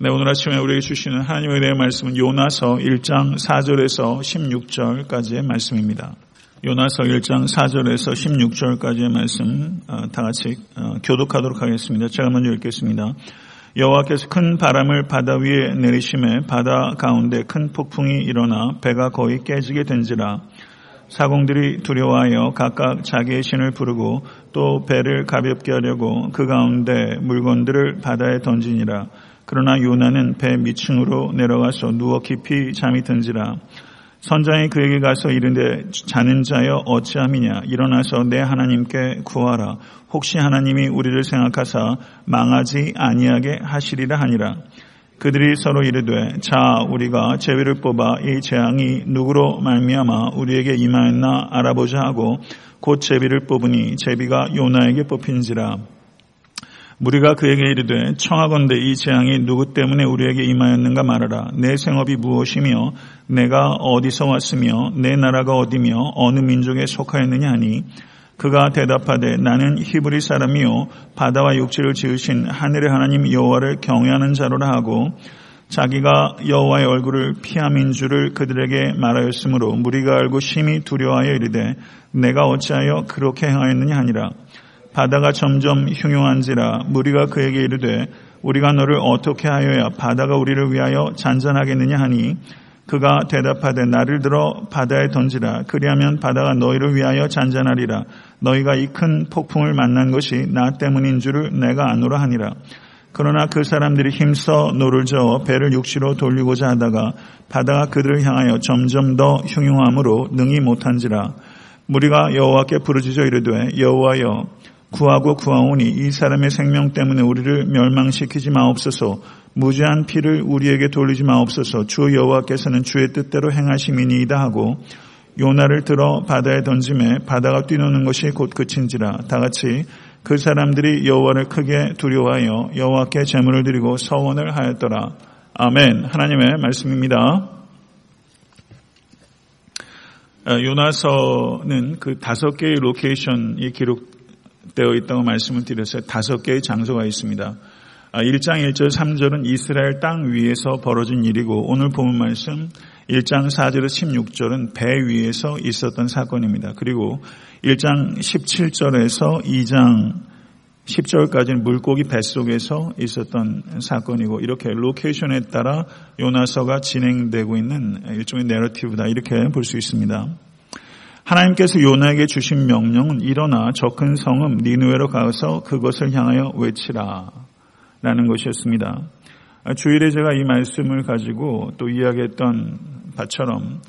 네, 오늘 아침에 우리에게 주시는 하나님의 은혜의 말씀은 요나서 1장 4절에서 16절까지의 말씀입니다. 요나서 1장 4절에서 16절까지의 말씀 어, 다 같이 어, 교독하도록 하겠습니다. 제가 먼저 읽겠습니다. 여호와께서 큰 바람을 바다 위에 내리심에 바다 가운데 큰 폭풍이 일어나 배가 거의 깨지게 된지라 사공들이 두려워하여 각각 자기의 신을 부르고 또 배를 가볍게 하려고 그 가운데 물건들을 바다에 던지니라 그러나 요나는 배 밑층으로 내려가서 누워 깊이 잠이 든지라 선장이 그에게 가서 이른데 자는 자여 어찌함이냐? 일어나서 내 하나님께 구하라. 혹시 하나님이 우리를 생각하사 망하지 아니하게 하시리라 하니라. 그들이 서로 이르되 자 우리가 제비를 뽑아 이 재앙이 누구로 말미암아 우리에게 임하였나 알아보자 하고 곧 제비를 뽑으니 제비가 요나에게 뽑힌지라 무리가 그에게 이르되 청하건대 이 재앙이 누구 때문에 우리에게 임하였는가 말하라. 내 생업이 무엇이며 내가 어디서 왔으며 내 나라가 어디며 어느 민족에 속하였느냐 하니 그가 대답하되 나는 히브리 사람이요 바다와 육지를 지으신 하늘의 하나님 여호와를 경외하는 자로라 하고 자기가 여호와의 얼굴을 피함인 줄을 그들에게 말하였으므로 무리가 알고 심히 두려워하여 이르되 내가 어찌하여 그렇게 행하였느냐 하니라 바다가 점점 흉흉한지라 무리가 그에게 이르되 우리가 너를 어떻게 하여야 바다가 우리를 위하여 잔잔하겠느냐 하니 그가 대답하되 나를 들어 바다에 던지라. 그리하면 바다가 너희를 위하여 잔잔하리라. 너희가 이 큰 폭풍을 만난 것이 나 때문인 줄을 내가 아노라 하니라. 그러나 그 사람들이 힘써 노를 저어 배를 육지로 돌리고자 하다가 바다가 그들을 향하여 점점 더 흉흉함으로 능히 못한지라. 무리가 여호와께 부르짖어 이르되 여호와여 구하고 구하오니 이 사람의 생명 때문에 우리를 멸망시키지 마옵소서 무죄한 피를 우리에게 돌리지 마옵소서 주 여호와께서는 주의 뜻대로 행하심이니이다 하고 요나를 들어 바다에 던짐에 바다가 뛰노는 것이 곧 그친지라 다 같이 그 사람들이 여호와를 크게 두려워하여 여호와께 제물을 드리고 서원을 하였더라. 아멘. 하나님의 말씀입니다. 어, 요나서는 그 다섯 개의 location이 기록 되어 있다고 말씀을 드렸어요. 다섯 개의 장소가 있습니다. 1장 아, 1절 3절은 이스라엘 땅 위에서 벌어진 일이고 오늘 본문 말씀 1장 4절에서 16절은 배 위에서 있었던 사건입니다. 그리고 1장 17절에서 2장 10절까지는 물고기 뱃속에서 있었던 사건이고 이렇게 location에 따라 요나서가 진행되고 있는 일종의 narrative다 이렇게 볼 수 있습니다. 하나님께서 요나에게 주신 명령은 일어나 저 큰 성읍 니느웨로 가서 그것을 향하여 외치라 라는 것이었습니다. 주일에 제가 이 말씀을 가지고 또 이야기했던 바처럼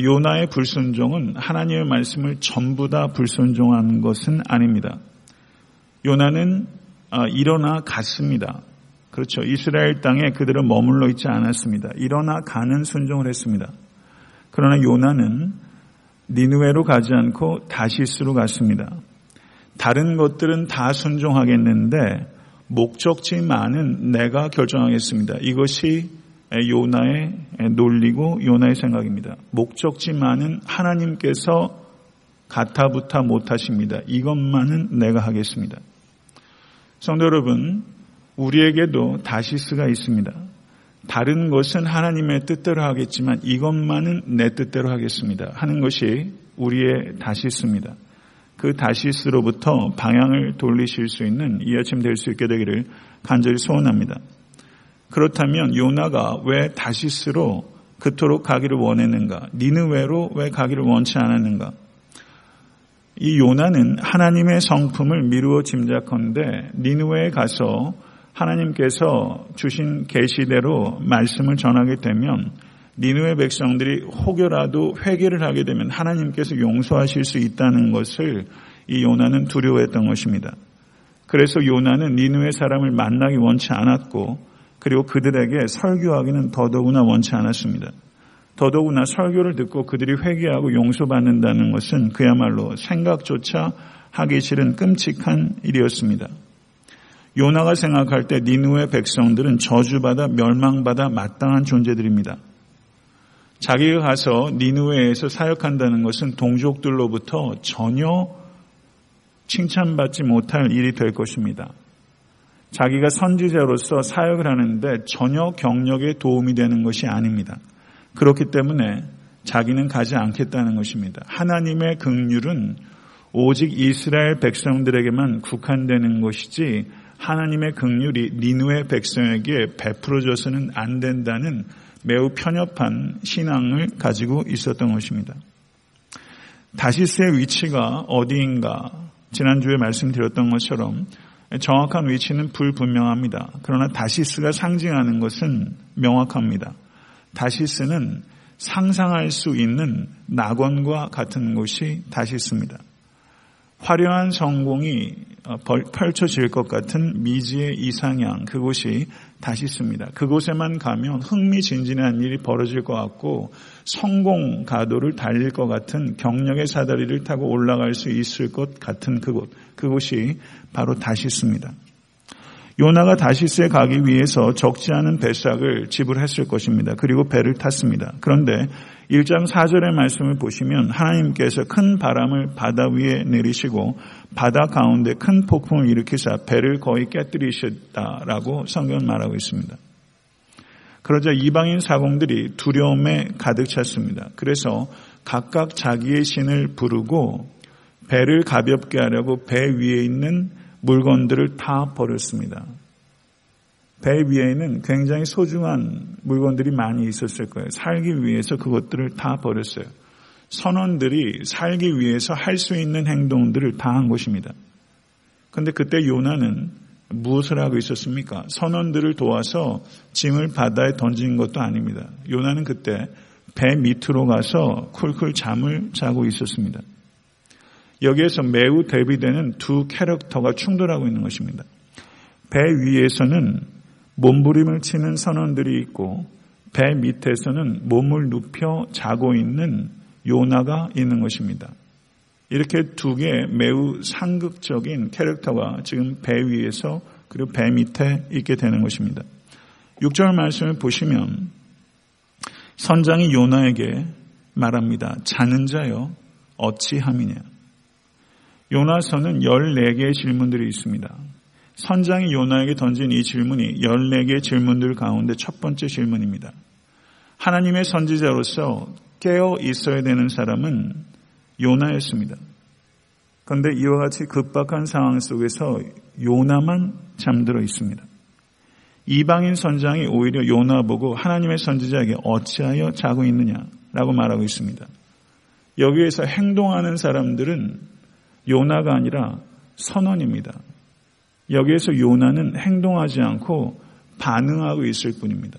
요나의 불순종은 하나님의 말씀을 전부 다 불순종한 것은 아닙니다. 요나는 일어나 갔습니다. 그렇죠. 이스라엘 땅에 그들은 머물러 있지 않았습니다. 일어나 가는 순종을 했습니다. 그러나 요나는 니누웨로 가지 않고 다시스로 갔습니다. 다른 것들은 다 순종하겠는데 목적지만은 내가 결정하겠습니다. 이것이 요나의 논리고 요나의 생각입니다. 목적지만은 하나님께서 가타부타 못하십니다. 이것만은 내가 하겠습니다. 성도 여러분, 우리에게도 다시스가 있습니다. 다른 것은 하나님의 뜻대로 하겠지만 이것만은 내 뜻대로 하겠습니다. 하는 것이 우리의 다시스입니다. 그 다시스로부터 방향을 돌리실 수 있는 이 아침 될 수 있게 되기를 간절히 소원합니다. 그렇다면 요나가 왜 다시스로 그토록 가기를 원했는가? 니느웨로 왜 가기를 원치 않았는가? 이 요나는 하나님의 성품을 미루어 짐작컨대 니느웨에 가서 하나님께서 주신 계시대로 말씀을 전하게 되면 니누의 백성들이 혹여라도 회개를 하게 되면 하나님께서 용서하실 수 있다는 것을 이 요나는 두려워했던 것입니다. 그래서 요나는 니누의 사람을 만나기 원치 않았고 그리고 그들에게 설교하기는 더더구나 원치 않았습니다. 더더구나 설교를 듣고 그들이 회개하고 용서받는다는 것은 그야말로 생각조차 하기 싫은 끔찍한 일이었습니다. 요나가 생각할 때 니누의 백성들은 저주받아 멸망받아 마땅한 존재들입니다. 자기가 가서 니누에에서 사역한다는 것은 동족들로부터 전혀 칭찬받지 못할 일이 될 것입니다. 자기가 선지자로서 사역을 하는데 전혀 경력에 도움이 되는 것이 아닙니다. 그렇기 때문에 자기는 가지 않겠다는 것입니다. 하나님의 극률은 오직 이스라엘 백성들에게만 국한되는 것이지 하나님의 극률이 니누의 백성에게 베풀어져서는 안 된다는 매우 편협한 신앙을 가지고 있었던 것입니다. 다시스의 위치가 어디인가 지난주에 말씀드렸던 것처럼 정확한 위치는 불분명합니다. 그러나 다시스가 상징하는 것은 명확합니다. 다시스는 상상할 수 있는 낙원과 같은 곳이 다시스입니다. 화려한 성공이 어, 펼쳐질 것 같은 미지의 이상향 그곳이 다시 있습니다. 그곳에만 가면 흥미진진한 일이 벌어질 것 같고 성공 가도를 달릴 것 같은 경력의 사다리를 타고 올라갈 수 있을 것 같은 그곳 그곳이 바로 다시 있습니다. 요나가 다시스에 가기 위해서 적지 않은 배삭을 지불했을 것입니다. 그리고 배를 탔습니다. 그런데 1장 4절의 말씀을 보시면 하나님께서 큰 바람을 바다 위에 내리시고 바다 가운데 큰 폭풍을 일으키사 배를 거의 깨뜨리셨다라고 성경은 말하고 있습니다. 그러자 이방인 사공들이 두려움에 가득 찼습니다. 그래서 각각 자기의 신을 부르고 배를 가볍게 하려고 배 위에 있는 물건들을 다 버렸습니다. 배 위에는 굉장히 소중한 물건들이 많이 있었을 거예요. 살기 위해서 그것들을 다 버렸어요. 선원들이 살기 위해서 할 수 있는 행동들을 다 한 것입니다. 그런데 그때 요나는 무엇을 하고 있었습니까? 선원들을 도와서 짐을 바다에 던진 것도 아닙니다. 요나는 그때 배 밑으로 가서 쿨쿨 잠을 자고 있었습니다. 여기에서 매우 대비되는 두 캐릭터가 충돌하고 있는 것입니다. 배 위에서는 몸부림을 치는 선원들이 있고 배 밑에서는 몸을 눕혀 자고 있는 요나가 있는 것입니다. 이렇게 두 개의 매우 상극적인 캐릭터가 지금 배 위에서 그리고 배 밑에 있게 되는 것입니다. 6절 말씀을 보시면 선장이 요나에게 말합니다. 자는 자여 어찌함이냐. 요나서는 14개의 질문들이 있습니다. 선장이 요나에게 던진 이 질문이 14개의 질문들 가운데 첫 번째 질문입니다. 하나님의 선지자로서 깨어 있어야 되는 사람은 요나였습니다. 그런데 이와 같이 급박한 상황 속에서 요나만 잠들어 있습니다. 이방인 선장이 오히려 요나 보고 하나님의 선지자에게 어찌하여 자고 있느냐라고 말하고 있습니다. 여기에서 행동하는 사람들은 요나가 아니라 선원입니다. 여기에서 요나는 행동하지 않고 반응하고 있을 뿐입니다.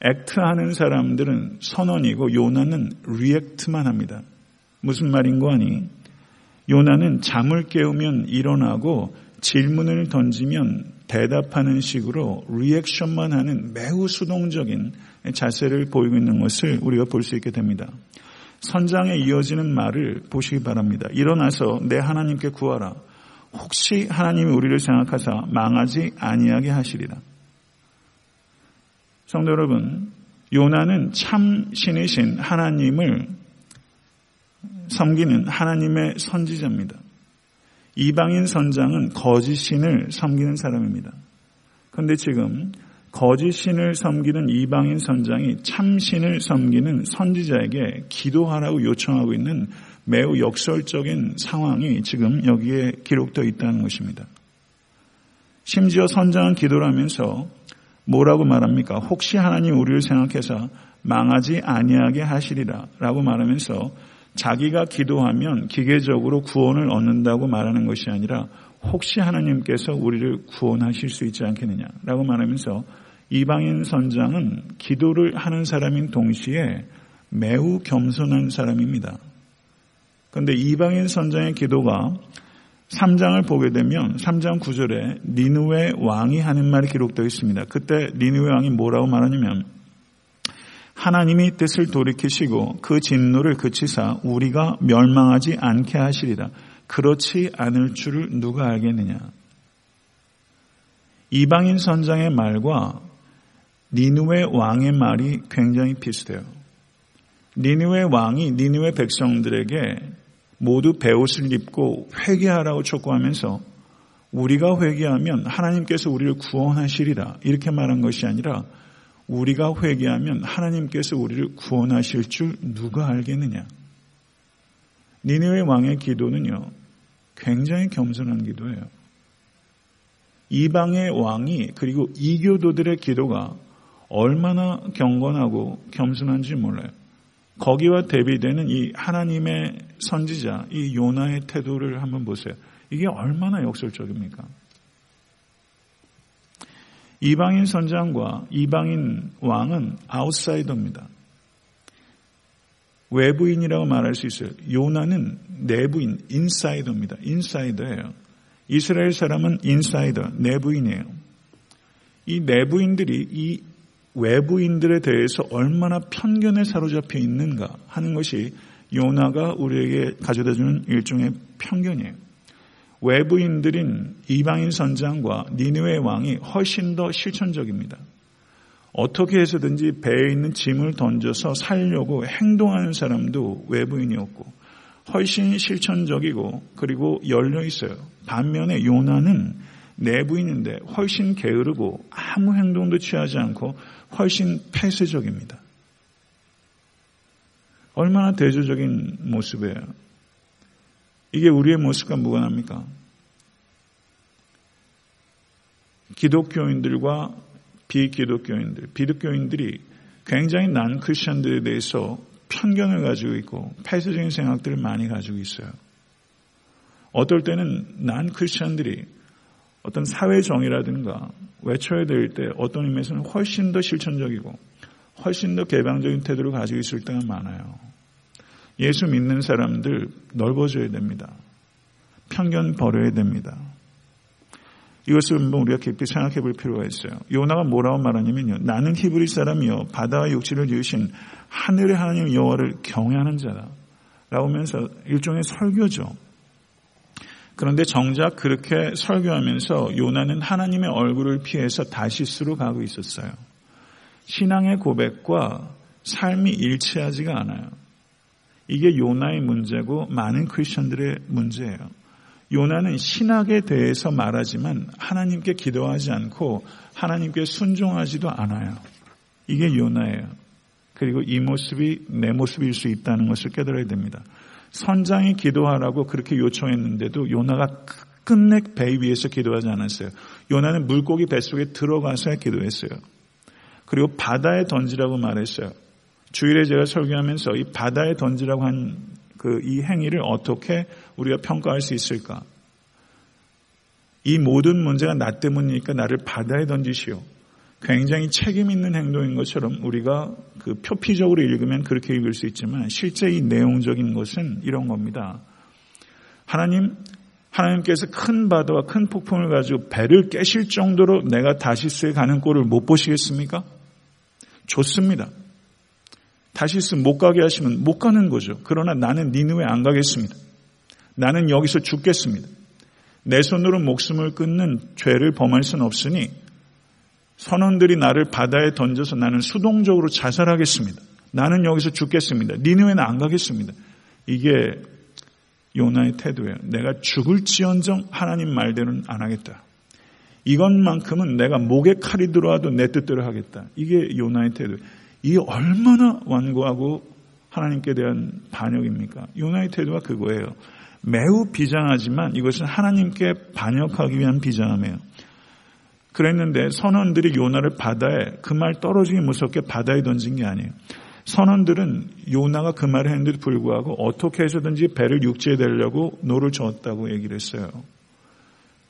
액트하는 사람들은 선원이고 요나는 리액트만 합니다. 무슨 말인고 하니 요나는 잠을 깨우면 일어나고 질문을 던지면 대답하는 식으로 리액션만 하는 매우 수동적인 자세를 보이고 있는 것을 우리가 볼 수 있게 됩니다. 선장에 이어지는 말을 보시기 바랍니다. 일어나서 내 하나님께 구하라. 혹시 하나님이 우리를 생각하사 망하지 아니하게 하시리라. 성도 여러분, 요나는 참 신이신 하나님을 섬기는 하나님의 선지자입니다. 이방인 선장은 거짓 신을 섬기는 사람입니다. 그런데 지금 거짓 신을 섬기는 이방인 선장이 참 신을 섬기는 선지자에게 기도하라고 요청하고 있는 매우 역설적인 상황이 지금 여기에 기록되어 있다는 것입니다. 심지어 선장은 기도를 하면서 뭐라고 말합니까? 혹시 하나님 우리를 생각해서 망하지 아니하게 하시리라 라고 말하면서 자기가 기도하면 기계적으로 구원을 얻는다고 말하는 것이 아니라 혹시 하나님께서 우리를 구원하실 수 있지 않겠느냐라고 말하면서 이방인 선장은 기도를 하는 사람인 동시에 매우 겸손한 사람입니다. 그런데 이방인 선장의 기도가 3장을 보게 되면 3장 9절에 니누의 왕이 하는 말이 기록되어 있습니다. 그때 니누의 왕이 뭐라고 말하냐면 하나님이 뜻을 돌이키시고 그 진노를 그치사 우리가 멸망하지 않게 하시리라. 그렇지 않을 줄을 누가 알겠느냐. 이방인 선장의 말과 니누의 왕의 말이 굉장히 비슷해요. 니누의 왕이 니누의 백성들에게 모두 배옷을 입고 회개하라고 촉구하면서 우리가 회개하면 하나님께서 우리를 구원하시리라 이렇게 말한 것이 아니라 우리가 회개하면 하나님께서 우리를 구원하실 줄 누가 알겠느냐. 니네의 왕의 기도는요, 굉장히 겸손한 기도예요. 이방의 왕이 그리고 이교도들의 기도가 얼마나 경건하고 겸손한지 몰라요. 거기와 대비되는 이 하나님의 선지자, 이 요나의 태도를 한번 보세요. 이게 얼마나 역설적입니까? 이방인 선장과 이방인 왕은 아웃사이더입니다. 외부인이라고 말할 수 있어요. 요나는 내부인, 인사이더입니다. 인사이더예요. 이스라엘 사람은 인사이더, 내부인이에요. 이 내부인들이 이 외부인들에 대해서 얼마나 편견에 사로잡혀 있는가 하는 것이 요나가 우리에게 가져다주는 일종의 편견이에요. 외부인들인 이방인 선장과 니느웨 왕이 훨씬 더 실천적입니다. 어떻게 해서든지 배에 있는 짐을 던져서 살려고 행동하는 사람도 외부인이었고 훨씬 실천적이고 그리고 열려 있어요. 반면에 요나는 내부인인데 훨씬 게으르고 아무 행동도 취하지 않고 훨씬 폐쇄적입니다. 얼마나 대조적인 모습이에요. 이게 우리의 모습과 무관합니까? 기독교인들과 비기독교인들, 비독교인들이 굉장히 난 크리스천들에 대해서 편견을 가지고 있고 폐쇄적인 생각들을 많이 가지고 있어요. 어떨 때는 난 크리스천들이 어떤 사회 정의라든가 외쳐야 될 때 어떤 의미에서는 훨씬 더 실천적이고 훨씬 더 개방적인 태도를 가지고 있을 때가 많아요. 예수 믿는 사람들 넓어져야 됩니다. 편견 버려야 됩니다. 이것을 한번 우리가 깊이 생각해 볼 필요가 있어요. 요나가 뭐라고 말하냐면요. 나는 히브리 사람이요. 바다와 육지를 지으신 하늘의 하나님 여호와를 경외하는 자다. 라고 하면서 일종의 설교죠. 그런데 정작 그렇게 설교하면서 요나는 하나님의 얼굴을 피해서 다시스로 가고 있었어요. 신앙의 고백과 삶이 일치하지가 않아요. 이게 요나의 문제고 많은 크리스천들의 문제예요. 요나는 신학에 대해서 말하지만 하나님께 기도하지 않고 하나님께 순종하지도 않아요. 이게 요나예요. 그리고 이 모습이 내 모습일 수 있다는 것을 깨달아야 됩니다. 선장이 기도하라고 그렇게 요청했는데도 요나가 끝내 배 위에서 기도하지 않았어요. 요나는 물고기 뱃속에 들어가서 기도했어요. 그리고 바다에 던지라고 말했어요. 주일에 제가 설교하면서 이 바다에 던지라고 한 그 이 행위를 어떻게 우리가 평가할 수 있을까? 이 모든 문제가 나 때문이니까 나를 바다에 던지시오. 굉장히 책임 있는 행동인 것처럼 우리가 그 표피적으로 읽으면 그렇게 읽을 수 있지만 실제 이 내용적인 것은 이런 겁니다. 하나님, 하나님께서 큰 바다와 큰 폭풍을 가지고 배를 깨실 정도로 내가 다시스에 가는 꼴을 못 보시겠습니까? 좋습니다. 다시스 못 가게 하시면 못 가는 거죠. 그러나 나는 니느웨 안 가겠습니다. 나는 여기서 죽겠습니다. 내 손으로 목숨을 끊는 죄를 범할 수는 없으니 선원들이 나를 바다에 던져서 나는 수동적으로 자살하겠습니다. 나는 여기서 죽겠습니다. 니느웨는 안 가겠습니다. 이게 요나의 태도예요. 내가 죽을지언정 하나님 말대로는 안 하겠다. 이것만큼은 내가 목에 칼이 들어와도 내 뜻대로 하겠다. 이게 요나의 태도예요. 이게 얼마나 완고하고 하나님께 대한 반역입니까? 요나의 태도가 그거예요. 매우 비장하지만 이것은 하나님께 반역하기 위한 비장함이에요. 그랬는데 선원들이 요나를 바다에 그 말 떨어지기 무섭게 바다에 던진 게 아니에요. 선원들은 요나가 그 말을 했는데도 불구하고 어떻게 해서든지 배를 육지에 대려고 노를 저었다고 얘기를 했어요.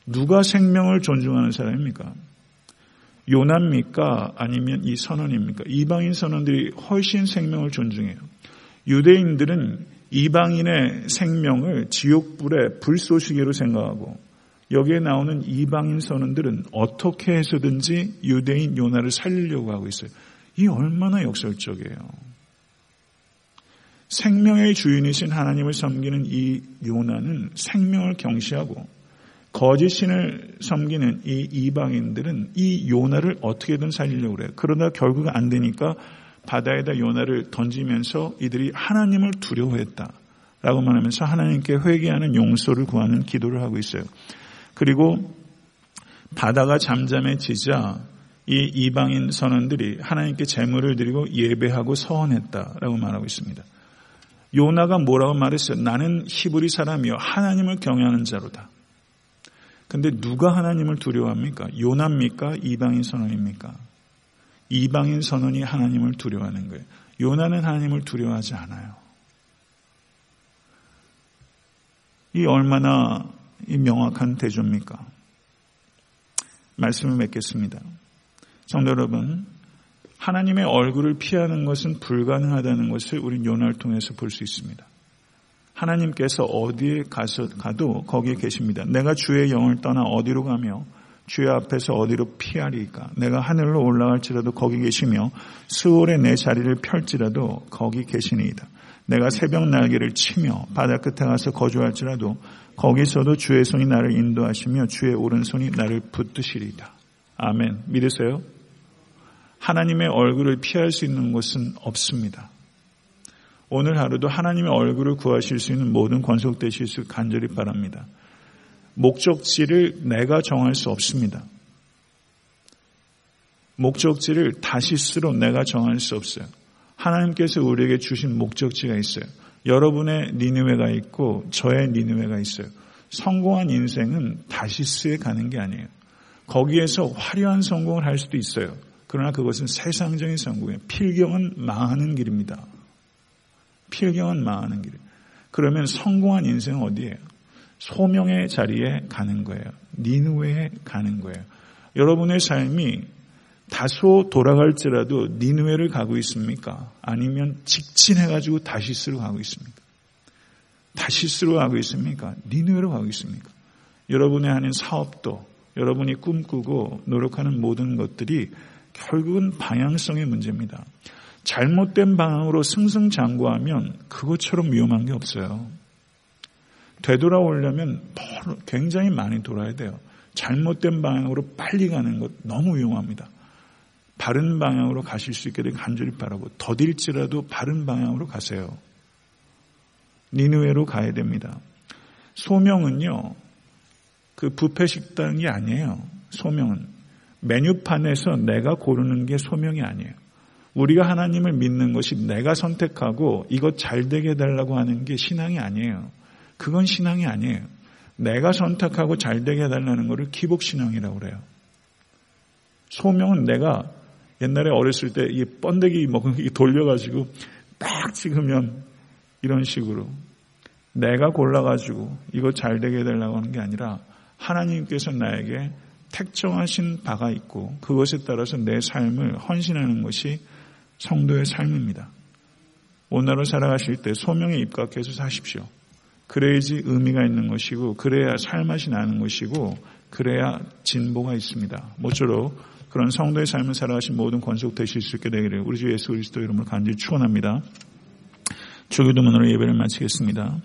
누가 생명을 존중하는 사람입니까? 요나입니까? 아니면 이 선원입니까? 이방인 선원들이 훨씬 생명을 존중해요. 유대인들은 이방인의 생명을 지옥불의 불쏘시개로 생각하고 여기에 나오는 이방인 선언들은 어떻게 해서든지 유대인 요나를 살리려고 하고 있어요. 이 얼마나 역설적이에요. 생명의 주인이신 하나님을 섬기는 이 요나는 생명을 경시하고 거짓신을 섬기는 이 이방인들은 이 요나를 어떻게든 살리려고 그래요. 그러다 결국 안 되니까 바다에다 요나를 던지면서 이들이 하나님을 두려워했다. 라고 말하면서 하나님께 회개하는 용서를 구하는 기도를 하고 있어요. 그리고 바다가 잠잠해지자 이 이방인 선원들이 하나님께 재물을 드리고 예배하고 서원했다라고 말하고 있습니다. 요나가 뭐라고 말했어요? 나는 히브리 사람이요 하나님을 경외하는 자로다. 근데 누가 하나님을 두려워합니까? 요나입니까? 이방인 선원입니까? 이방인 선원이 하나님을 두려워하는 거예요. 요나는 하나님을 두려워하지 않아요. 이 얼마나 명확한 대조입니까? 말씀을 맺겠습니다. 성도 여러분, 하나님의 얼굴을 피하는 것은 불가능하다는 것을 우리 요나를 통해서 볼 수 있습니다. 하나님께서 어디에 가서 가도 거기에 계십니다. 내가 주의 영을 떠나 어디로 가며 주의 앞에서 어디로 피하리까? 내가 하늘로 올라갈지라도 거기 계시며 수월에 내 자리를 펼지라도 거기 계시니이다. 내가 새벽 날개를 치며 바다 끝에 가서 거주할지라도 거기서도 주의 손이 나를 인도하시며 주의 오른손이 나를 붙드시리이다. 아멘. 믿으세요? 하나님의 얼굴을 피할 수 있는 곳은 없습니다. 오늘 하루도 하나님의 얼굴을 구하실 수 있는 모든 권속되실 수 간절히 바랍니다. 목적지를 내가 정할 수 없습니다. 목적지를 다시스로 내가 정할 수 없어요. 하나님께서 우리에게 주신 목적지가 있어요. 여러분의 니느웨가 있고 저의 니느웨가 있어요. 성공한 인생은 다시스에 가는 게 아니에요. 거기에서 화려한 성공을 할 수도 있어요. 그러나 그것은 세상적인 성공이에요. 필경은 망하는 길입니다. 필경은 망하는 길. 그러면 성공한 인생은 어디예요? 소명의 자리에 가는 거예요. 니누에 가는 거예요. 여러분의 삶이 다소 돌아갈지라도 니누에를 가고 있습니까? 아니면 직진해가지고 다시스로 가고 있습니까? 다시스로 가고 있습니까? 니누에로 가고 있습니까? 여러분의 하는 사업도 여러분이 꿈꾸고 노력하는 모든 것들이 결국은 방향성의 문제입니다. 잘못된 방향으로 승승장구하면 그것처럼 위험한 게 없어요. 되돌아오려면 굉장히 많이 돌아야 돼요. 잘못된 방향으로 빨리 가는 것 너무 위험합니다. 바른 방향으로 가실 수 있게 되길 간절히 바라고 더딜지라도 바른 방향으로 가세요. 니누에로 가야 됩니다. 소명은요, 그 부패 식당이 아니에요. 소명은 메뉴판에서 내가 고르는 게 소명이 아니에요. 우리가 하나님을 믿는 것이 내가 선택하고 이것 잘 되게 해달라고 하는 게 신앙이 아니에요. 그건 신앙이 아니에요. 내가 선택하고 잘 되게 해달라는 것을 기복신앙이라고 그래요. 소명은 내가 옛날에 어렸을 때 이 번데기 먹은 게 돌려가지고 딱 찍으면 이런 식으로 내가 골라가지고 이거 잘 되게 해달라고 하는 게 아니라 하나님께서 나에게 택정하신 바가 있고 그것에 따라서 내 삶을 헌신하는 것이 성도의 삶입니다. 오늘을 살아가실 때 소명에 입각해서 사십시오. 그래야지 의미가 있는 것이고 그래야 삶맛이 나는 것이고 그래야 진보가 있습니다. 모쪼록 그런 성도의 삶을 살아가신 모든 권속 되실 수 있게 되기를 우리 주 예수 그리스도 이름으로 간절히 축원합니다. 주기도문으로 예배를 마치겠습니다.